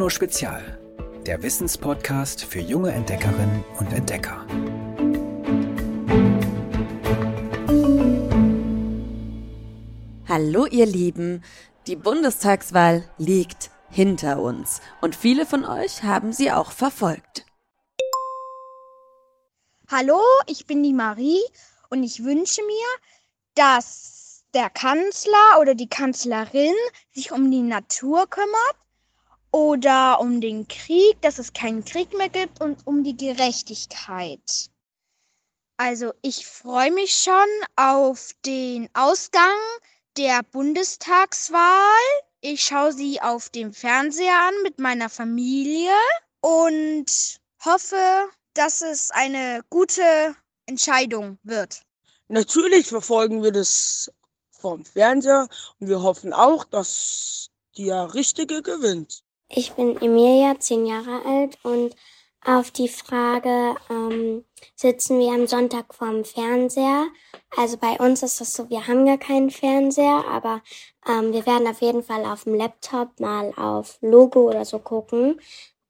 Bruno Spezial, der Wissenspodcast für junge Entdeckerinnen und Entdecker. Hallo ihr Lieben, die Bundestagswahl liegt hinter uns und viele von euch haben sie auch verfolgt. Hallo, ich bin die Marie und ich wünsche mir, dass der Kanzler oder die Kanzlerin sich um die Natur kümmert oder um den Krieg, dass es keinen Krieg mehr gibt und um die Gerechtigkeit. Also ich freue mich schon auf den Ausgang der Bundestagswahl. Ich schaue sie auf dem Fernseher an mit meiner Familie und hoffe, dass es eine gute Entscheidung wird. Natürlich verfolgen wir das vom Fernseher und wir hoffen auch, dass der Richtige gewinnt. Ich bin Emilia, zehn Jahre alt und auf die Frage, ähm, sitzen wir am Sonntag vorm Fernseher? Also bei uns ist das so, wir haben gar keinen Fernseher, aber ähm, wir werden auf jeden Fall auf dem Laptop mal auf Logo oder so gucken.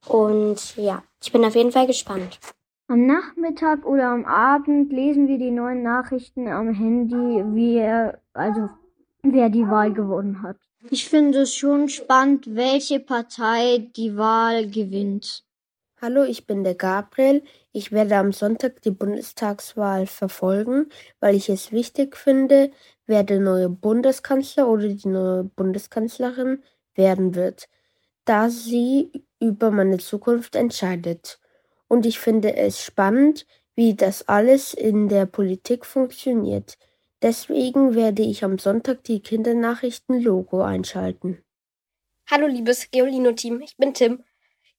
Und ja, ich bin auf jeden Fall gespannt. Am Nachmittag oder am Abend lesen wir die neuen Nachrichten am Handy, wie also wer die Wahl gewonnen hat. Ich finde es schon spannend, welche Partei die Wahl gewinnt. Hallo, ich bin der Gabriel. Ich werde am Sonntag die Bundestagswahl verfolgen, weil ich es wichtig finde, wer der neue Bundeskanzler oder die neue Bundeskanzlerin werden wird, da sie über meine Zukunft entscheidet. Und ich finde es spannend, wie das alles in der Politik funktioniert. Deswegen werde ich am Sonntag die Kindernachrichten-Logo einschalten. Hallo liebes Geolino-Team, ich bin Tim.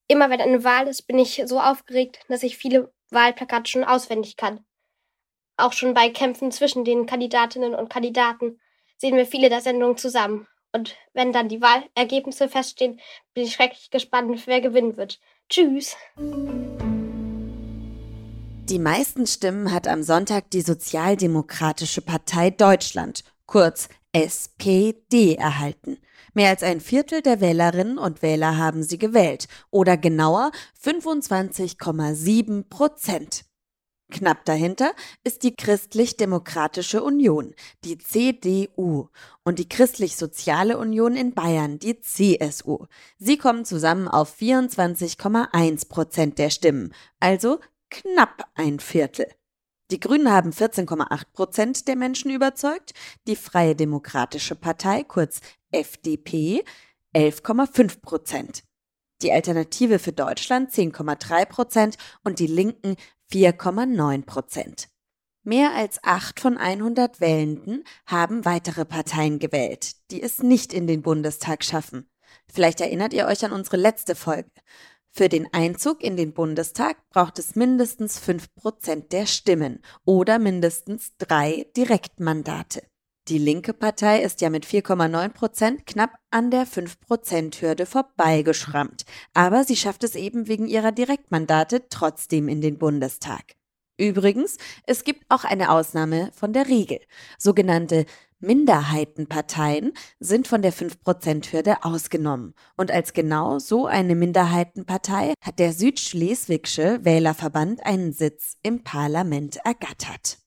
Immer wenn eine Wahl ist, bin ich so aufgeregt, dass ich viele Wahlplakate schon auswendig kann. Auch schon bei Kämpfen zwischen den Kandidatinnen und Kandidaten sehen wir viele der Sendungen zusammen. Und wenn dann die Wahlergebnisse feststehen, bin ich schrecklich gespannt, wer gewinnen wird. Tschüss! Die meisten Stimmen hat am Sonntag die Sozialdemokratische Partei Deutschland, kurz SPD, erhalten. Mehr als ein Viertel der Wählerinnen und Wähler haben sie gewählt, oder genauer 25,7 Prozent. Knapp dahinter ist die Christlich-Demokratische Union, die CDU, und die Christlich-Soziale Union in Bayern, die CSU. Sie kommen zusammen auf 24,1 Prozent der Stimmen, also knapp ein Viertel. Die Grünen haben 14,8 Prozent der Menschen überzeugt, die Freie Demokratische Partei, kurz FDP, 11,5 Prozent. Die Alternative für Deutschland 10,3 Prozent und die Linken 4,9 Prozent. Mehr als acht von 100 Wählenden haben weitere Parteien gewählt, die es nicht in den Bundestag schaffen. Vielleicht erinnert ihr euch an unsere letzte Folge. Für den Einzug in den Bundestag braucht es mindestens 5% der Stimmen oder mindestens drei Direktmandate. Die linke Partei ist ja mit 4,9 Prozent knapp an der 5-Prozent-Hürde vorbeigeschrammt. Aber sie schafft es eben wegen ihrer Direktmandate trotzdem in den Bundestag. Übrigens, es gibt auch eine Ausnahme von der Regel. Sogenannte Minderheitenparteien sind von der 5%-Hürde ausgenommen. Und als genau so eine Minderheitenpartei hat der Südschleswigsche Wählerverband einen Sitz im Parlament ergattert.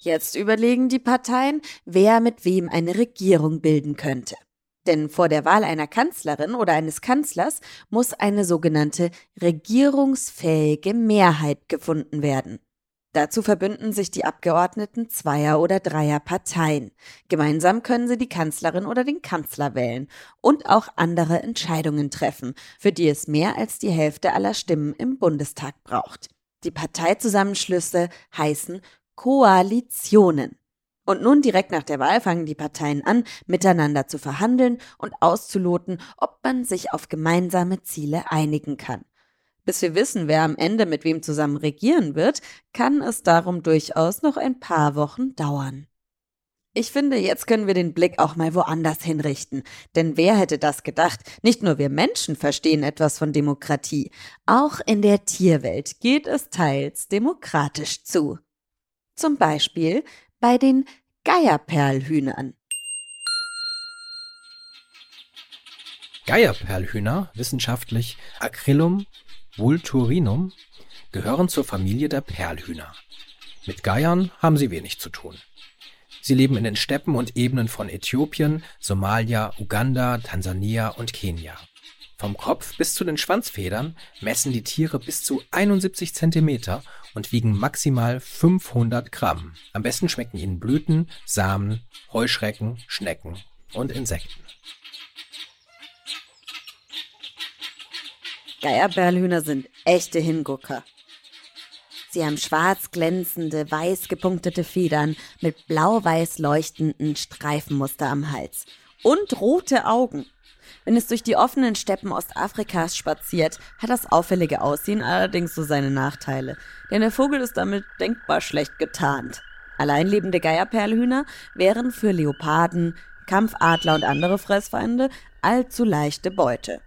Jetzt überlegen die Parteien, wer mit wem eine Regierung bilden könnte. Denn vor der Wahl einer Kanzlerin oder eines Kanzlers muss eine sogenannte regierungsfähige Mehrheit gefunden werden. Dazu verbünden sich die Abgeordneten zweier oder dreier Parteien. Gemeinsam können sie die Kanzlerin oder den Kanzler wählen und auch andere Entscheidungen treffen, für die es mehr als die Hälfte aller Stimmen im Bundestag braucht. Die Parteizusammenschlüsse heißen Koalitionen. Und nun direkt nach der Wahl fangen die Parteien an, miteinander zu verhandeln und auszuloten, ob man sich auf gemeinsame Ziele einigen kann. Bis wir wissen, wer am Ende mit wem zusammen regieren wird, kann es darum durchaus noch ein paar Wochen dauern. Ich finde, jetzt können wir den Blick auch mal woanders hinrichten. Denn wer hätte das gedacht? Nicht nur wir Menschen verstehen etwas von Demokratie. Auch in der Tierwelt geht es teils demokratisch zu. Zum Beispiel bei den Geierperlhühnern. Geierperlhühner, wissenschaftlich Acrylum vulturinum, gehören zur Familie der Perlhühner. Mit Geiern haben sie wenig zu tun. Sie leben in den Steppen und Ebenen von Äthiopien, Somalia, Uganda, Tansania und Kenia. Vom Kopf bis zu den Schwanzfedern messen die Tiere bis zu 71 Zentimeter und wiegen maximal 500 Gramm. Am besten schmecken ihnen Blüten, Samen, Heuschrecken, Schnecken und Insekten. Geierperlhühner sind echte Hingucker. Sie haben schwarz glänzende, weiß gepunktete Federn mit blau-weiß leuchtenden Streifenmuster am Hals und rote Augen. Wenn es durch die offenen Steppen Ostafrikas spaziert, hat das auffällige Aussehen allerdings so seine Nachteile, denn der Vogel ist damit denkbar schlecht getarnt. Alleinlebende Geierperlhühner wären für Leoparden, Kampfadler und andere Fressfeinde allzu leichte Beute.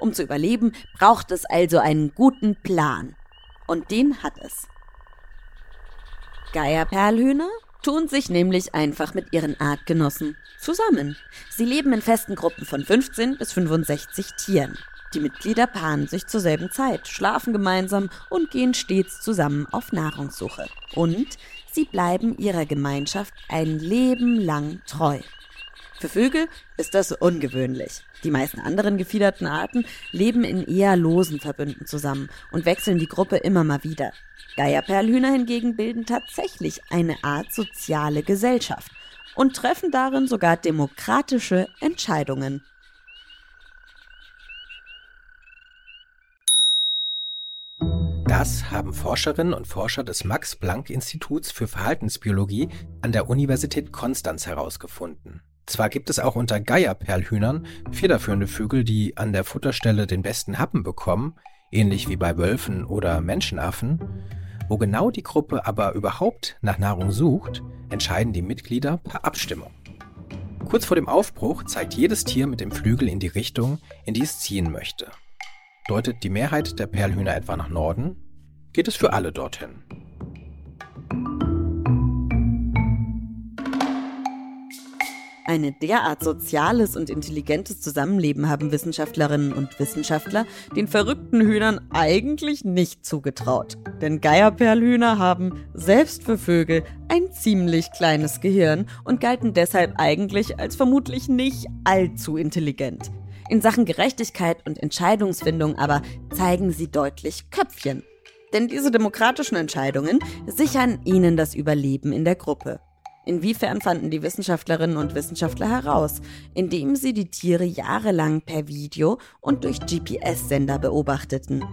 Um zu überleben, braucht es also einen guten Plan. Und den hat es. Geierperlhühner tun sich nämlich einfach mit ihren Artgenossen zusammen. Sie leben in festen Gruppen von 15 bis 65 Tieren. Die Mitglieder paaren sich zur selben Zeit, schlafen gemeinsam und gehen stets zusammen auf Nahrungssuche. Und sie bleiben ihrer Gemeinschaft ein Leben lang treu. Für Vögel ist das ungewöhnlich. Die meisten anderen gefiederten Arten leben in eher losen Verbünden zusammen und wechseln die Gruppe immer mal wieder. Geierperlhühner hingegen bilden tatsächlich eine Art soziale Gesellschaft und treffen darin sogar demokratische Entscheidungen. Das haben Forscherinnen und Forscher des Max-Planck-Instituts für Verhaltensbiologie an der Universität Konstanz herausgefunden. Zwar gibt es auch unter Geierperlhühnern federführende Vögel, die an der Futterstelle den besten Happen bekommen, ähnlich wie bei Wölfen oder Menschenaffen. Wo genau die Gruppe aber überhaupt nach Nahrung sucht, entscheiden die Mitglieder per Abstimmung. Kurz vor dem Aufbruch zeigt jedes Tier mit dem Flügel in die Richtung, in die es ziehen möchte. Deutet die Mehrheit der Perlhühner etwa nach Norden, geht es für alle dorthin. Eine derart soziales und intelligentes Zusammenleben haben Wissenschaftlerinnen und Wissenschaftler den verrückten Hühnern eigentlich nicht zugetraut. Denn Geierperlhühner haben, selbst für Vögel, ein ziemlich kleines Gehirn und galten deshalb eigentlich als vermutlich nicht allzu intelligent. In Sachen Gerechtigkeit und Entscheidungsfindung aber zeigen sie deutlich Köpfchen. Denn diese demokratischen Entscheidungen sichern ihnen das Überleben in der Gruppe. Inwiefern fanden die Wissenschaftlerinnen und Wissenschaftler heraus, indem sie die Tiere jahrelang per Video und durch GPS-Sender beobachteten.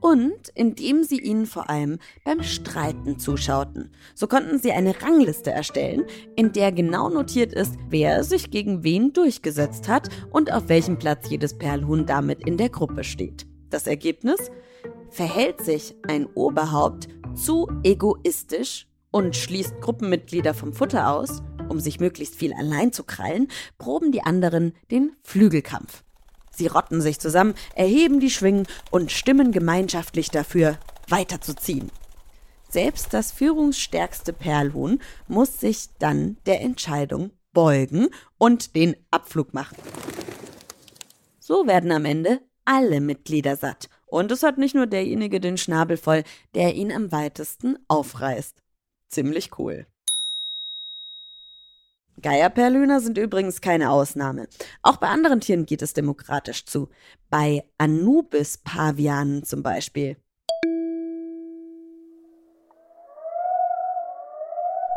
Und indem sie ihnen vor allem beim Streiten zuschauten. So konnten sie eine Rangliste erstellen, in der genau notiert ist, wer sich gegen wen durchgesetzt hat und auf welchem Platz jedes Perlhuhn damit in der Gruppe steht. Das Ergebnis? Verhält sich ein Oberhaupt zu egoistisch und schließt Gruppenmitglieder vom Futter aus, um sich möglichst viel allein zu krallen, proben die anderen den Flügelkampf. Sie rotten sich zusammen, erheben die Schwingen und stimmen gemeinschaftlich dafür, weiterzuziehen. Selbst das führungsstärkste Perlhuhn muss sich dann der Entscheidung beugen und den Abflug machen. So werden am Ende alle Mitglieder satt. Und es hat nicht nur derjenige den Schnabel voll, der ihn am weitesten aufreißt. Ziemlich cool. Geierperlhühner sind übrigens keine Ausnahme. Auch bei anderen Tieren geht es demokratisch zu. Bei Anubis-Pavianen zum Beispiel.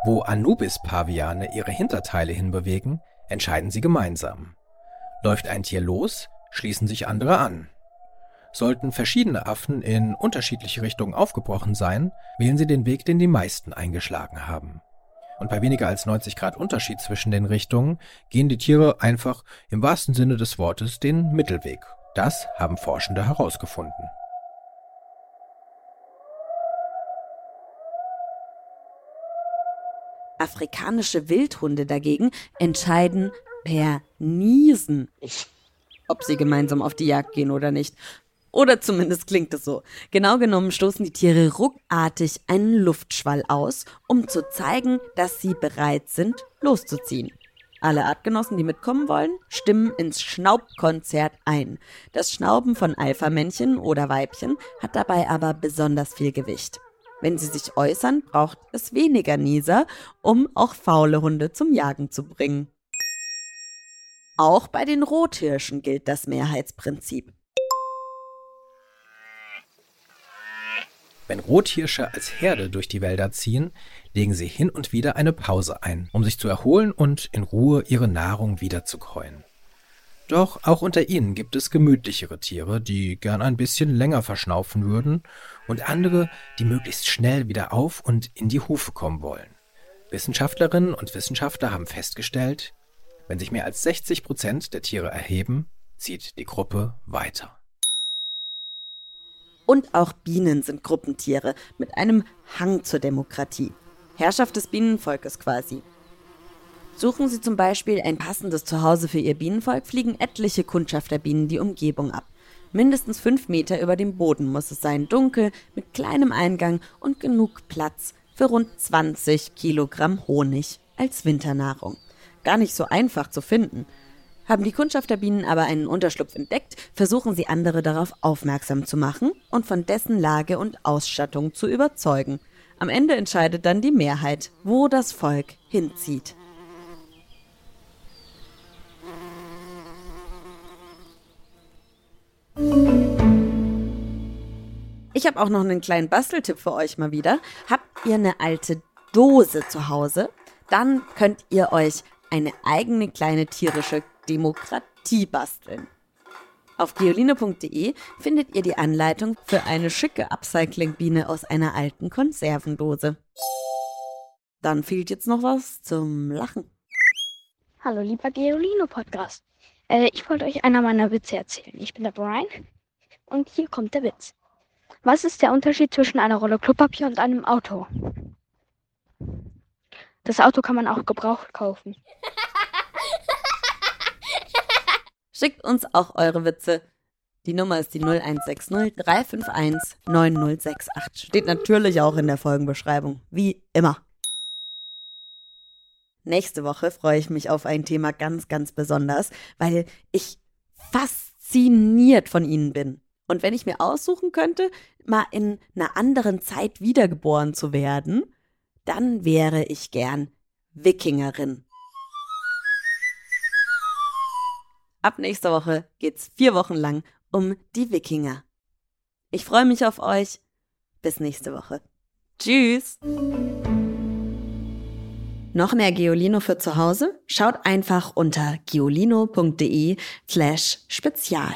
Wo Anubis-Paviane ihre Hinterteile hinbewegen, entscheiden sie gemeinsam. Läuft ein Tier los, schließen sich andere an. Sollten verschiedene Affen in unterschiedliche Richtungen aufgebrochen sein, wählen sie den Weg, den die meisten eingeschlagen haben. Und bei weniger als 90 Grad Unterschied zwischen den Richtungen gehen die Tiere einfach im wahrsten Sinne des Wortes den Mittelweg. Das haben Forschende herausgefunden. Afrikanische Wildhunde dagegen entscheiden per Niesen, ob sie gemeinsam auf die Jagd gehen oder nicht. Oder zumindest klingt es so. Genau genommen stoßen die Tiere ruckartig einen Luftschwall aus, um zu zeigen, dass sie bereit sind, loszuziehen. Alle Artgenossen, die mitkommen wollen, stimmen ins Schnaubkonzert ein. Das Schnauben von Alpha-Männchen oder Weibchen hat dabei aber besonders viel Gewicht. Wenn sie sich äußern, braucht es weniger Nieser, um auch faule Hunde zum Jagen zu bringen. Auch bei den Rothirschen gilt das Mehrheitsprinzip. Wenn Rothirsche als Herde durch die Wälder ziehen, legen sie hin und wieder eine Pause ein, um sich zu erholen und in Ruhe ihre Nahrung wiederzukäuen. Doch auch unter ihnen gibt es gemütlichere Tiere, die gern ein bisschen länger verschnaufen würden, und andere, die möglichst schnell wieder auf und in die Hufe kommen wollen. Wissenschaftlerinnen und Wissenschaftler haben festgestellt, wenn sich mehr als 60 Prozent der Tiere erheben, zieht die Gruppe weiter. Und auch Bienen sind Gruppentiere mit einem Hang zur Demokratie. Herrschaft des Bienenvolkes quasi. Suchen Sie zum Beispiel ein passendes Zuhause für Ihr Bienenvolk, fliegen etliche Kundschafterbienen die Umgebung ab. Mindestens fünf Meter über dem Boden muss es sein, dunkel, mit kleinem Eingang und genug Platz für rund 20 Kilogramm Honig als Winternahrung. Gar nicht so einfach zu finden. Haben die Kundschafterbienen aber einen Unterschlupf entdeckt, versuchen sie andere darauf aufmerksam zu machen und von dessen Lage und Ausstattung zu überzeugen. Am Ende entscheidet dann die Mehrheit, wo das Volk hinzieht. Ich habe auch noch einen kleinen Basteltipp für euch mal wieder. Habt ihr eine alte Dose zu Hause? Dann könnt ihr euch eine eigene kleine tierische Demokratie basteln. Auf geoline.de findet ihr die Anleitung für eine schicke Upcycling-Biene aus einer alten Konservendose. Dann fehlt jetzt noch was zum Lachen. Hallo, lieber Geolino-Podcast. Äh, ich wollte euch einer meiner Witze erzählen. Ich bin der Brian und hier kommt der Witz. Was ist der Unterschied zwischen einer Rolle Klopapier und einem Auto? Das Auto kann man auch gebraucht kaufen. Schickt uns auch eure Witze. Die Nummer ist die 0160 351 9068. Steht natürlich auch in der Folgenbeschreibung. Wie immer. Nächste Woche freue ich mich auf ein Thema ganz, ganz besonders, weil ich fasziniert von ihnen bin. Und wenn ich mir aussuchen könnte, mal in einer anderen Zeit wiedergeboren zu werden, dann wäre ich gern Wikingerin. Ab nächster Woche geht's vier Wochen lang um die Wikinger. Ich freue mich auf euch. Bis nächste Woche. Tschüss. Noch mehr Geolino für zu Hause? Schaut einfach unter geolino.de slash spezial.